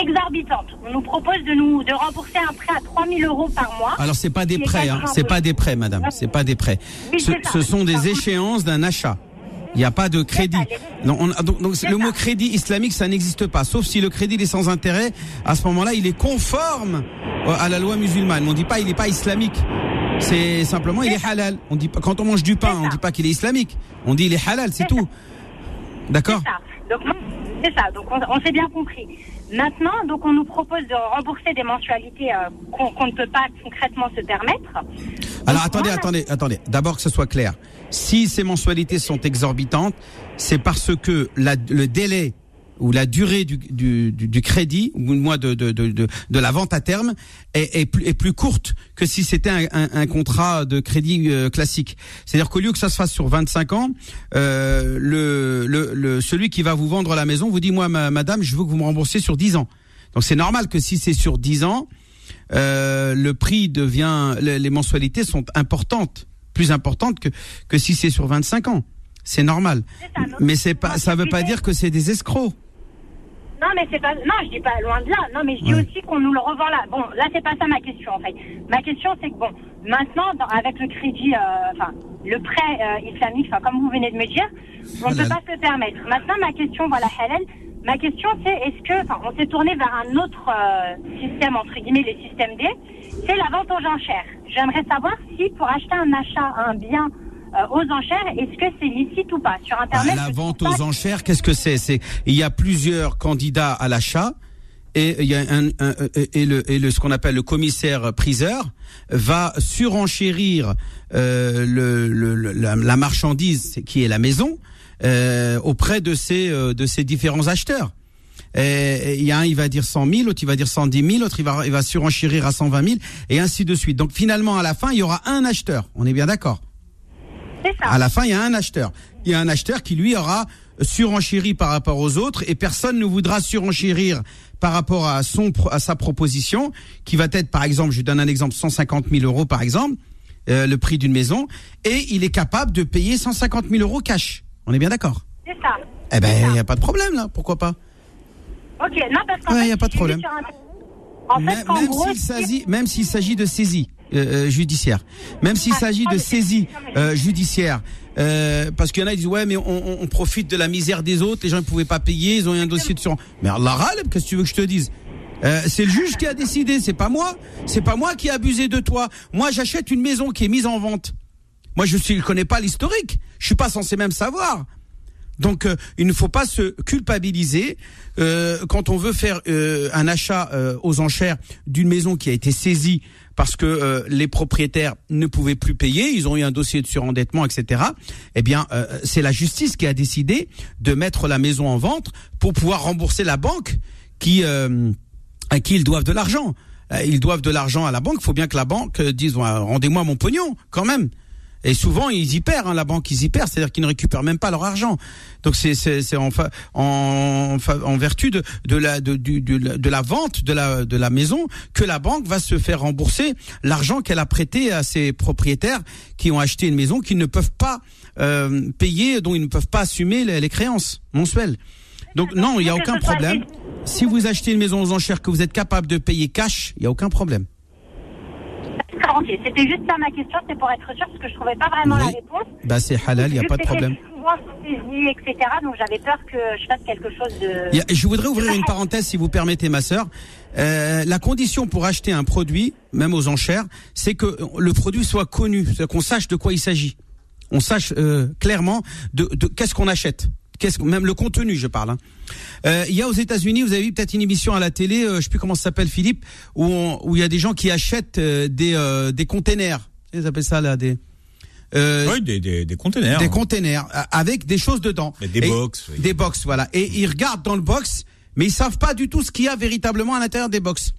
exorbitantes. On nous propose de nous de rembourser un prêt à 3000 euros par mois. Alors c'est pas des prêts, hein. c'est pas des prêts, madame, c'est pas des prêts. ce, ce sont des échéances d'un achat. Il n'y a pas de crédit. donc, le mot crédit islamique, ça n'existe pas. Sauf si le crédit est sans intérêt. À ce moment-là, il est conforme à la loi musulmane. On dit pas il n'est pas islamique. C'est simplement il est halal. On dit pas quand on mange du pain, on dit pas qu'il est islamique. On dit il est halal, c'est tout. D'accord. C'est ça. Donc on, s'est bien compris. Maintenant, donc on nous propose de rembourser des mensualités euh, qu'on ne peut pas concrètement se permettre. Alors attendez, attendez, attendez. D'abord que ce soit clair. Si ces mensualités sont exorbitantes, c'est parce que la, le délai ou la durée du, du, du crédit, ou moins de, de, de, de, la vente à terme, est, est, plus, est plus courte que si c'était un, un, un, contrat de crédit euh, classique. C'est-à-dire qu'au lieu que ça se fasse sur 25 ans, euh, le, le, le, celui qui va vous vendre la maison vous dit, moi, madame, je veux que vous me remboursiez sur 10 ans. Donc c'est normal que si c'est sur 10 ans, euh, le prix devient, les mensualités sont importantes plus importante que, que si c'est sur 25 ans. C'est normal. mais c'est pas, ça veut pas dire que c'est des escrocs. Non, mais c'est pas. Non, je dis pas loin de là. Non, mais je dis aussi qu'on nous le revend là. Bon, là, c'est pas ça ma question en fait. Ma question, c'est que bon, maintenant, avec le crédit, euh, enfin, le prêt euh, islamique, enfin, comme vous venez de me dire, on ne peut pas se le permettre. Maintenant, ma question, voilà, Hélène, ma question, c'est est-ce que, enfin, on s'est tourné vers un autre euh, système entre guillemets, les systèmes D, c'est la vente aux enchères. J'aimerais savoir si pour acheter un achat, un bien aux enchères, est-ce que c'est licite ou pas sur Internet La vente aux enchères, qu'est-ce que c'est C'est il y a plusieurs candidats à l'achat et il y a un, et le et le ce qu'on appelle le commissaire priseur va surenchérir euh, le, le la, marchandise qui est la maison euh, auprès de ces euh, de ces différents acheteurs. Il y a un, il va dire 100 000, l'autre il va dire 110 000, l'autre il va, il va surenchérir à 120 000, et ainsi de suite. Donc finalement, à la fin, il y aura un acheteur. On est bien d'accord à la fin, il y a un acheteur. Il y a un acheteur qui lui aura surenchéri par rapport aux autres et personne ne voudra surenchérir par rapport à son à sa proposition qui va être par exemple, je donne un exemple, 150 000 euros par exemple, euh, le prix d'une maison et il est capable de payer 150 000 euros cash. On est bien d'accord? C'est ça. Eh ben, il n'y a pas de problème là. Pourquoi pas? Ok, non parce qu'en il n'y a pas de problème. En fait, même s'il s'agit de saisie. Euh, euh, judiciaire. Même s'il ah, s'agit de saisie euh, judiciaire, euh, parce qu'il y en a qui disent ouais mais on, on, profite de la misère des autres, les gens ne pouvaient pas payer, ils ont eu un dossier de sur. Mais Allah qu'est-ce que tu veux que je te dise? Euh, c'est le juge qui a décidé, c'est pas moi. C'est pas moi qui ai abusé de toi. Moi, j'achète une maison qui est mise en vente. Moi, je ne connais pas l'historique. Je suis pas censé même savoir. Donc, il ne faut pas se culpabiliser euh, quand on veut faire un achat aux enchères d'une maison qui a été saisie parce que euh, les propriétaires ne pouvaient plus payer, ils ont eu un dossier de surendettement, etc. Eh bien, euh, c'est la justice qui a décidé de mettre la maison en vente pour pouvoir rembourser la banque qui euh, à qui ils doivent de l'argent. Ils doivent de l'argent à la banque. Il faut bien que la banque dise rendez-moi mon pognon quand même. Et souvent, ils y perdent, hein, la banque, ils y perdent, c'est-à-dire qu'ils ne récupèrent même pas leur argent. Donc c'est en, en en vertu de la vente de la maison que la banque va se faire rembourser l'argent qu'elle a prêté à ses propriétaires qui ont acheté une maison qu'ils ne peuvent pas euh, payer, dont ils ne peuvent pas assumer les, les créances mensuelles. Donc non, il n'y a aucun problème. Si vous achetez une maison aux enchères que vous êtes capable de payer cash, il n'y a aucun problème. C'était juste ça ma question, c'est pour être sûr, parce que je trouvais pas vraiment la réponse. Bah c'est halal, il n'y a pas de problème. etc. Donc j'avais peur que je fasse quelque chose de. je voudrais ouvrir une parenthèse, si vous permettez, ma sœur. Euh, la condition pour acheter un produit, même aux enchères, c'est que le produit soit connu, qu'on sache de quoi il s'agit. On sache euh, clairement de, de qu'est-ce qu'on achète qu'est-ce même le contenu, je parle. Hein. Euh, il y a aux États-Unis, vous avez vu peut-être une émission à la télé, euh, je sais plus comment ça s'appelle, Philippe, où où il y a des gens qui achètent euh, des euh, des containers. Ils appellent ça là des. oui, des, des, des containers. Des hein. containers avec des choses dedans. des box. Des box, voilà. Et ils regardent dans le box, mais ils savent pas du tout ce qu'il y a véritablement à l'intérieur des box.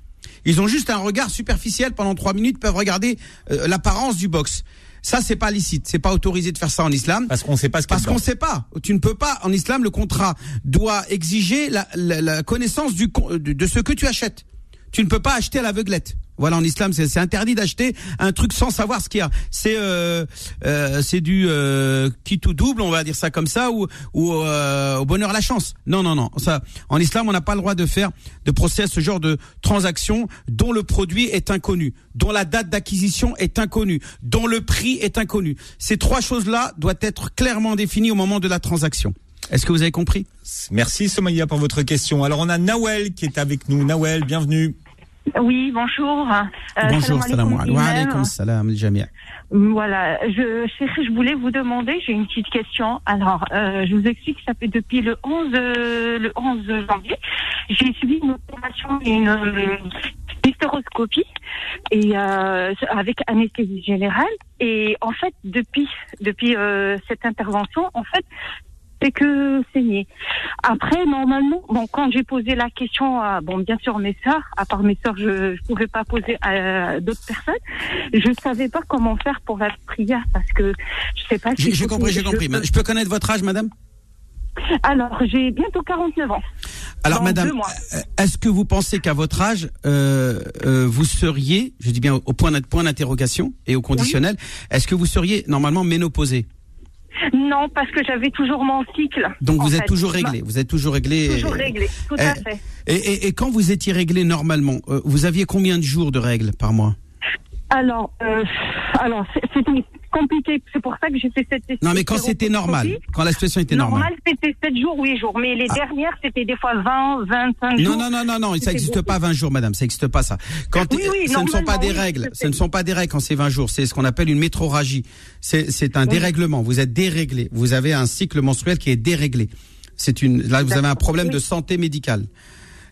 Ils ont juste un regard superficiel pendant trois minutes, peuvent regarder l'apparence du box. Ça, c'est pas licite. C'est pas autorisé de faire ça en islam. Parce qu'on sait pas ce Parce qu'on sait pas. Tu ne peux pas. En islam, le contrat doit exiger la, la, connaissance du, de ce que tu achètes. Tu ne peux pas acheter à l'aveuglette. Voilà, en islam, c'est interdit d'acheter un truc sans savoir ce qu'il y a. C'est euh, euh, c'est du euh, qui tout double, on va dire ça comme ça, ou, ou euh, au bonheur la chance. Non, non, non. Ça, en islam, on n'a pas le droit de faire de procès à ce genre de transaction dont le produit est inconnu, dont la date d'acquisition est inconnue, dont le prix est inconnu. Ces trois choses-là doivent être clairement définies au moment de la transaction. Est-ce que vous avez compris? Merci Somaya pour votre question. Alors on a Nawel qui est avec nous. Nawel, bienvenue. Oui, bonjour. Euh, bonjour, salam alaikum. salam jamia. Voilà, je, je voulais vous demander, j'ai une petite question. Alors, euh, je vous explique, ça fait depuis le 11, euh, le 11 janvier, j'ai subi une opération, une hystéroscopie et avec anesthésie générale. Et en fait, depuis depuis cette intervention, en fait, c'est que saigner. Après, normalement, bon, quand j'ai posé la question à, bon, bien sûr, mes sœurs, à part mes sœurs, je ne pouvais pas poser à d'autres personnes. Je savais pas comment faire pour la prière parce que je sais pas si. J'ai compris, j'ai compris. Je peux connaître votre âge, madame? Alors, j'ai bientôt 49 ans. Alors, madame, euh, est-ce que vous pensez qu'à votre âge, euh, euh, vous seriez, je dis bien au point d'interrogation et au conditionnel, est-ce que vous seriez normalement ménopausée? Non, parce que j'avais toujours mon cycle. Donc vous êtes toujours réglé, vous êtes toujours réglé. Toujours réglé, tout à fait. Et, et, quand vous étiez réglé normalement, vous aviez combien de jours de règles par mois? Alors, alors c'était compliqué. C'est pour ça que j'ai fait cette Non, mais quand c'était normal, quand la situation était normale. Normal, c'était 7 jours, 8 jours. Mais les ah. dernières, c'était des fois 20, 25 jours. Non, non, non, non, ça n'existe pas 20 jours, madame. Ça n'existe pas, ça. Quand oui, oui, ce ne sont pas des règles. Ce ne sont pas des règles quand c'est 20 jours. C'est ce qu'on appelle une métroragie. C'est un dérèglement. Vous êtes déréglé. Vous avez un cycle menstruel qui est déréglé. C'est une, là, vous avez un problème de santé médicale.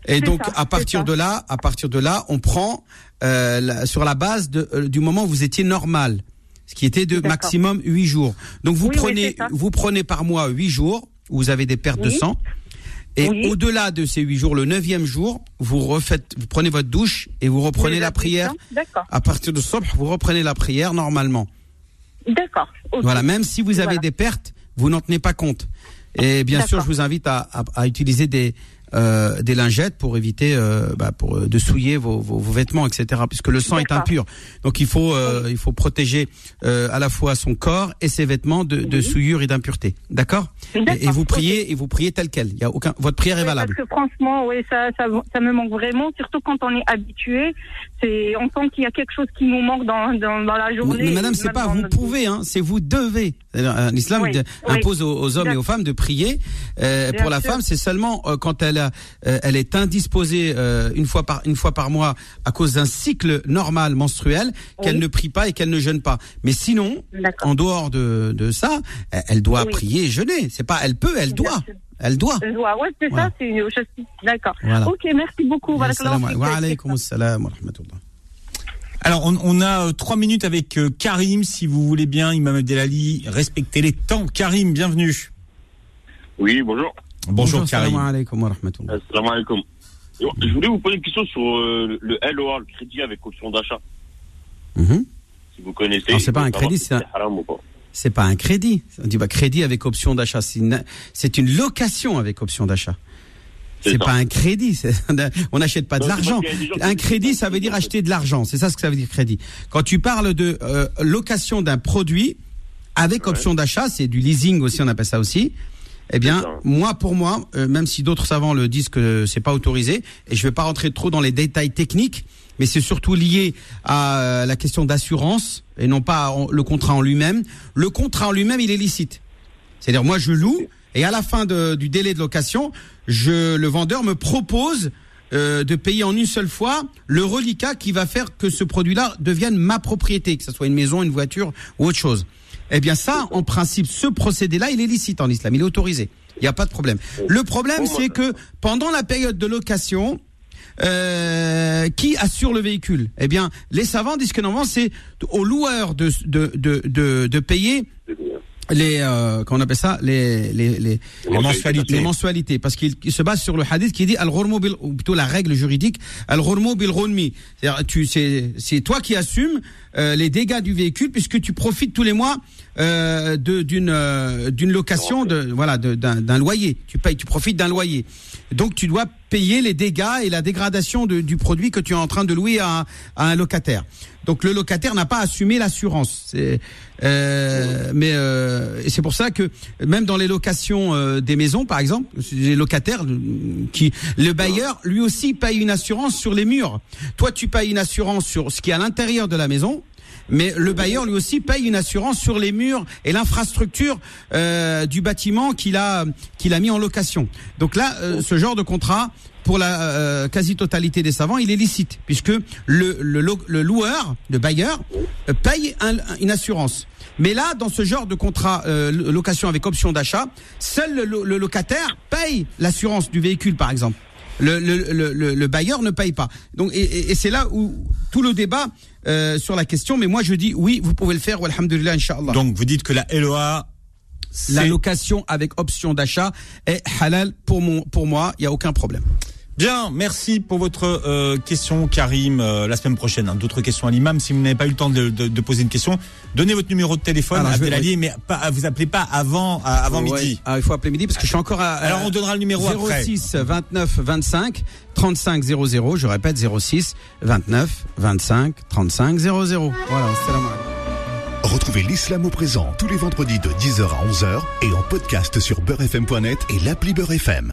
Et donc, à partir de là, à partir de là, on prend euh, sur la base de, euh, du moment où vous étiez normal ce qui était de maximum 8 jours. Donc vous prenez vous prenez par mois 8 jours où vous avez des pertes de sang. Et au-delà de ces 8 jours, le neuvième jour, vous refaites, vous prenez votre douche et vous reprenez la prière. À partir de ça, vous reprenez la prière normalement. D'accord. Voilà, même si vous avez des pertes, vous n'en tenez pas compte. Et bien sûr, je vous invite à, à utiliser des, euh, des lingettes pour éviter euh, bah, pour euh, de souiller vos, vos, vos, vêtements, etc. Puisque le sang est impur. Donc il faut euh, il faut protéger euh, à la fois son corps et ses vêtements de, de souillure et d'impureté. D'accord? Et, et, vous priez et vous priez tel quel. Il y a aucun votre prière est valable. Parce que franchement, oui, ça, ça ça me manque vraiment, surtout quand on est habitué. C'est on sent qu'il y a quelque chose qui nous manque dans dans, dans la journée. Mais madame, c'est pas vous pouvez, hein, c'est vous devez. L'islam impose aux, aux, hommes et aux femmes de prier. pour la femme, c'est seulement quand elle euh, elle, est indisposée euh, une fois par une fois par mois à cause d'un cycle normal menstruel qu'elle ne prie pas et qu'elle ne jeûne pas. Mais sinon, en dehors de, de ça, elle doit prier et jeûner. C'est pas elle peut, elle doit. Elle doit. Elle doit. Ouais, c'est ça, c'est D'accord. Ok, merci beaucoup. Wa alaykoum assalam wa rahmatullah. Alors, on, on, a euh, trois minutes avec Karim, si vous voulez bien, Imam Abdelali, respectez les temps. Karim, bienvenue. Oui, bonjour. Bonjour, Karim. alaikum wa Assalamu alaikum. Je voulais vous poser une question sur euh, le LOA, le crédit avec option d'achat. Mhm. Si vous connaissez. Non, c'est pas un crédit, c'est un... C'est pas un crédit. On dit bah, crédit avec option d'achat. C'est une... une, location avec option d'achat. C'est pas un crédit. On n'achète pas de l'argent. Un crédit, ça veut dire acheter de l'argent. C'est ça ce que ça veut dire crédit. Quand tu parles de euh, location d'un produit avec option d'achat, c'est du leasing aussi, on appelle ça aussi. Eh bien, moi, pour moi, euh, même si d'autres savants le disent que c'est pas autorisé, et je vais pas rentrer trop dans les détails techniques, mais c'est surtout lié à euh, la question d'assurance et non pas le contrat en lui-même. Le contrat en lui-même, il est licite. C'est-à-dire, moi, je loue et à la fin du délai de location, je, le vendeur me propose euh, de payer en une seule fois le reliquat qui va faire que ce produit-là devienne ma propriété, que ce soit une maison, une voiture ou autre chose. Eh bien ça, en principe, ce procédé-là, il est licite en islam, il est autorisé. Il n'y a pas de problème. Le problème, c'est que pendant la période de location, euh, qui assure le véhicule? Eh bien, les savants disent que normalement, c'est au loueur de, de, de, de, de payer les euh, comment on appelle ça? Les les les, les mensualités. les mensualités. Parce qu'il se base sur le hadith qui dit al bil ou plutôt la règle juridique al bil c'est-à-dire tu c'est c'est toi qui assumes euh, les dégâts du véhicule puisque tu profites tous les mois euh, de d'une euh, d'une location de voilà d'un loyer. Tu payes tu profites d'un loyer. Donc tu dois payer les dégâts et la dégradation de, du produit que tu es en train de louer à, à un locataire donc le locataire n'a pas assumé l'assurance. Euh, mais euh, c'est pour ça que même dans les locations euh, des maisons, par exemple, les locataires qui, le bailleur lui aussi paye une assurance sur les murs. Toi, tu payes une assurance sur ce qui est à l'intérieur de la maison. Mais le bailleur lui aussi paye une assurance sur les murs et l'infrastructure euh, du bâtiment qu'il a qu'il a mis en location. Donc là, euh, ce genre de contrat, pour la euh, quasi-totalité des savants, il est licite, puisque le, le, le loueur, le bailleur, paye une assurance. Mais là, dans ce genre de contrat euh, location avec option d'achat, seul le, locataire paye l'assurance du véhicule, par exemple. Le, le, bailleur ne paye pas. Donc, et, et, c'est là où tout le débat sur la question. Mais moi, je dis oui, vous pouvez le faire. Alhamdulillah, inshallah. Donc, vous dites que la LOA la location avec option d'achat est halal pour mon pour moi, il y a aucun problème. Bien, merci pour votre euh, question, Karim. Euh, la semaine prochaine, hein. d'autres questions à l'imam. Si vous n'avez pas eu le temps de, de, de, poser une question, donnez votre numéro de téléphone à Abdelali, mais pas, vous appelez pas avant, avant midi. Ah, il faut appeler midi parce que je suis encore à. Alors on donnera le numéro 06 29 25 35 00. Je répète 06 29 25 35 00. Voilà, salam Retrouvez l'islam au présent tous les vendredis de 10h à 11h et en podcast sur beurrefm.net et l'appli Beurrefm.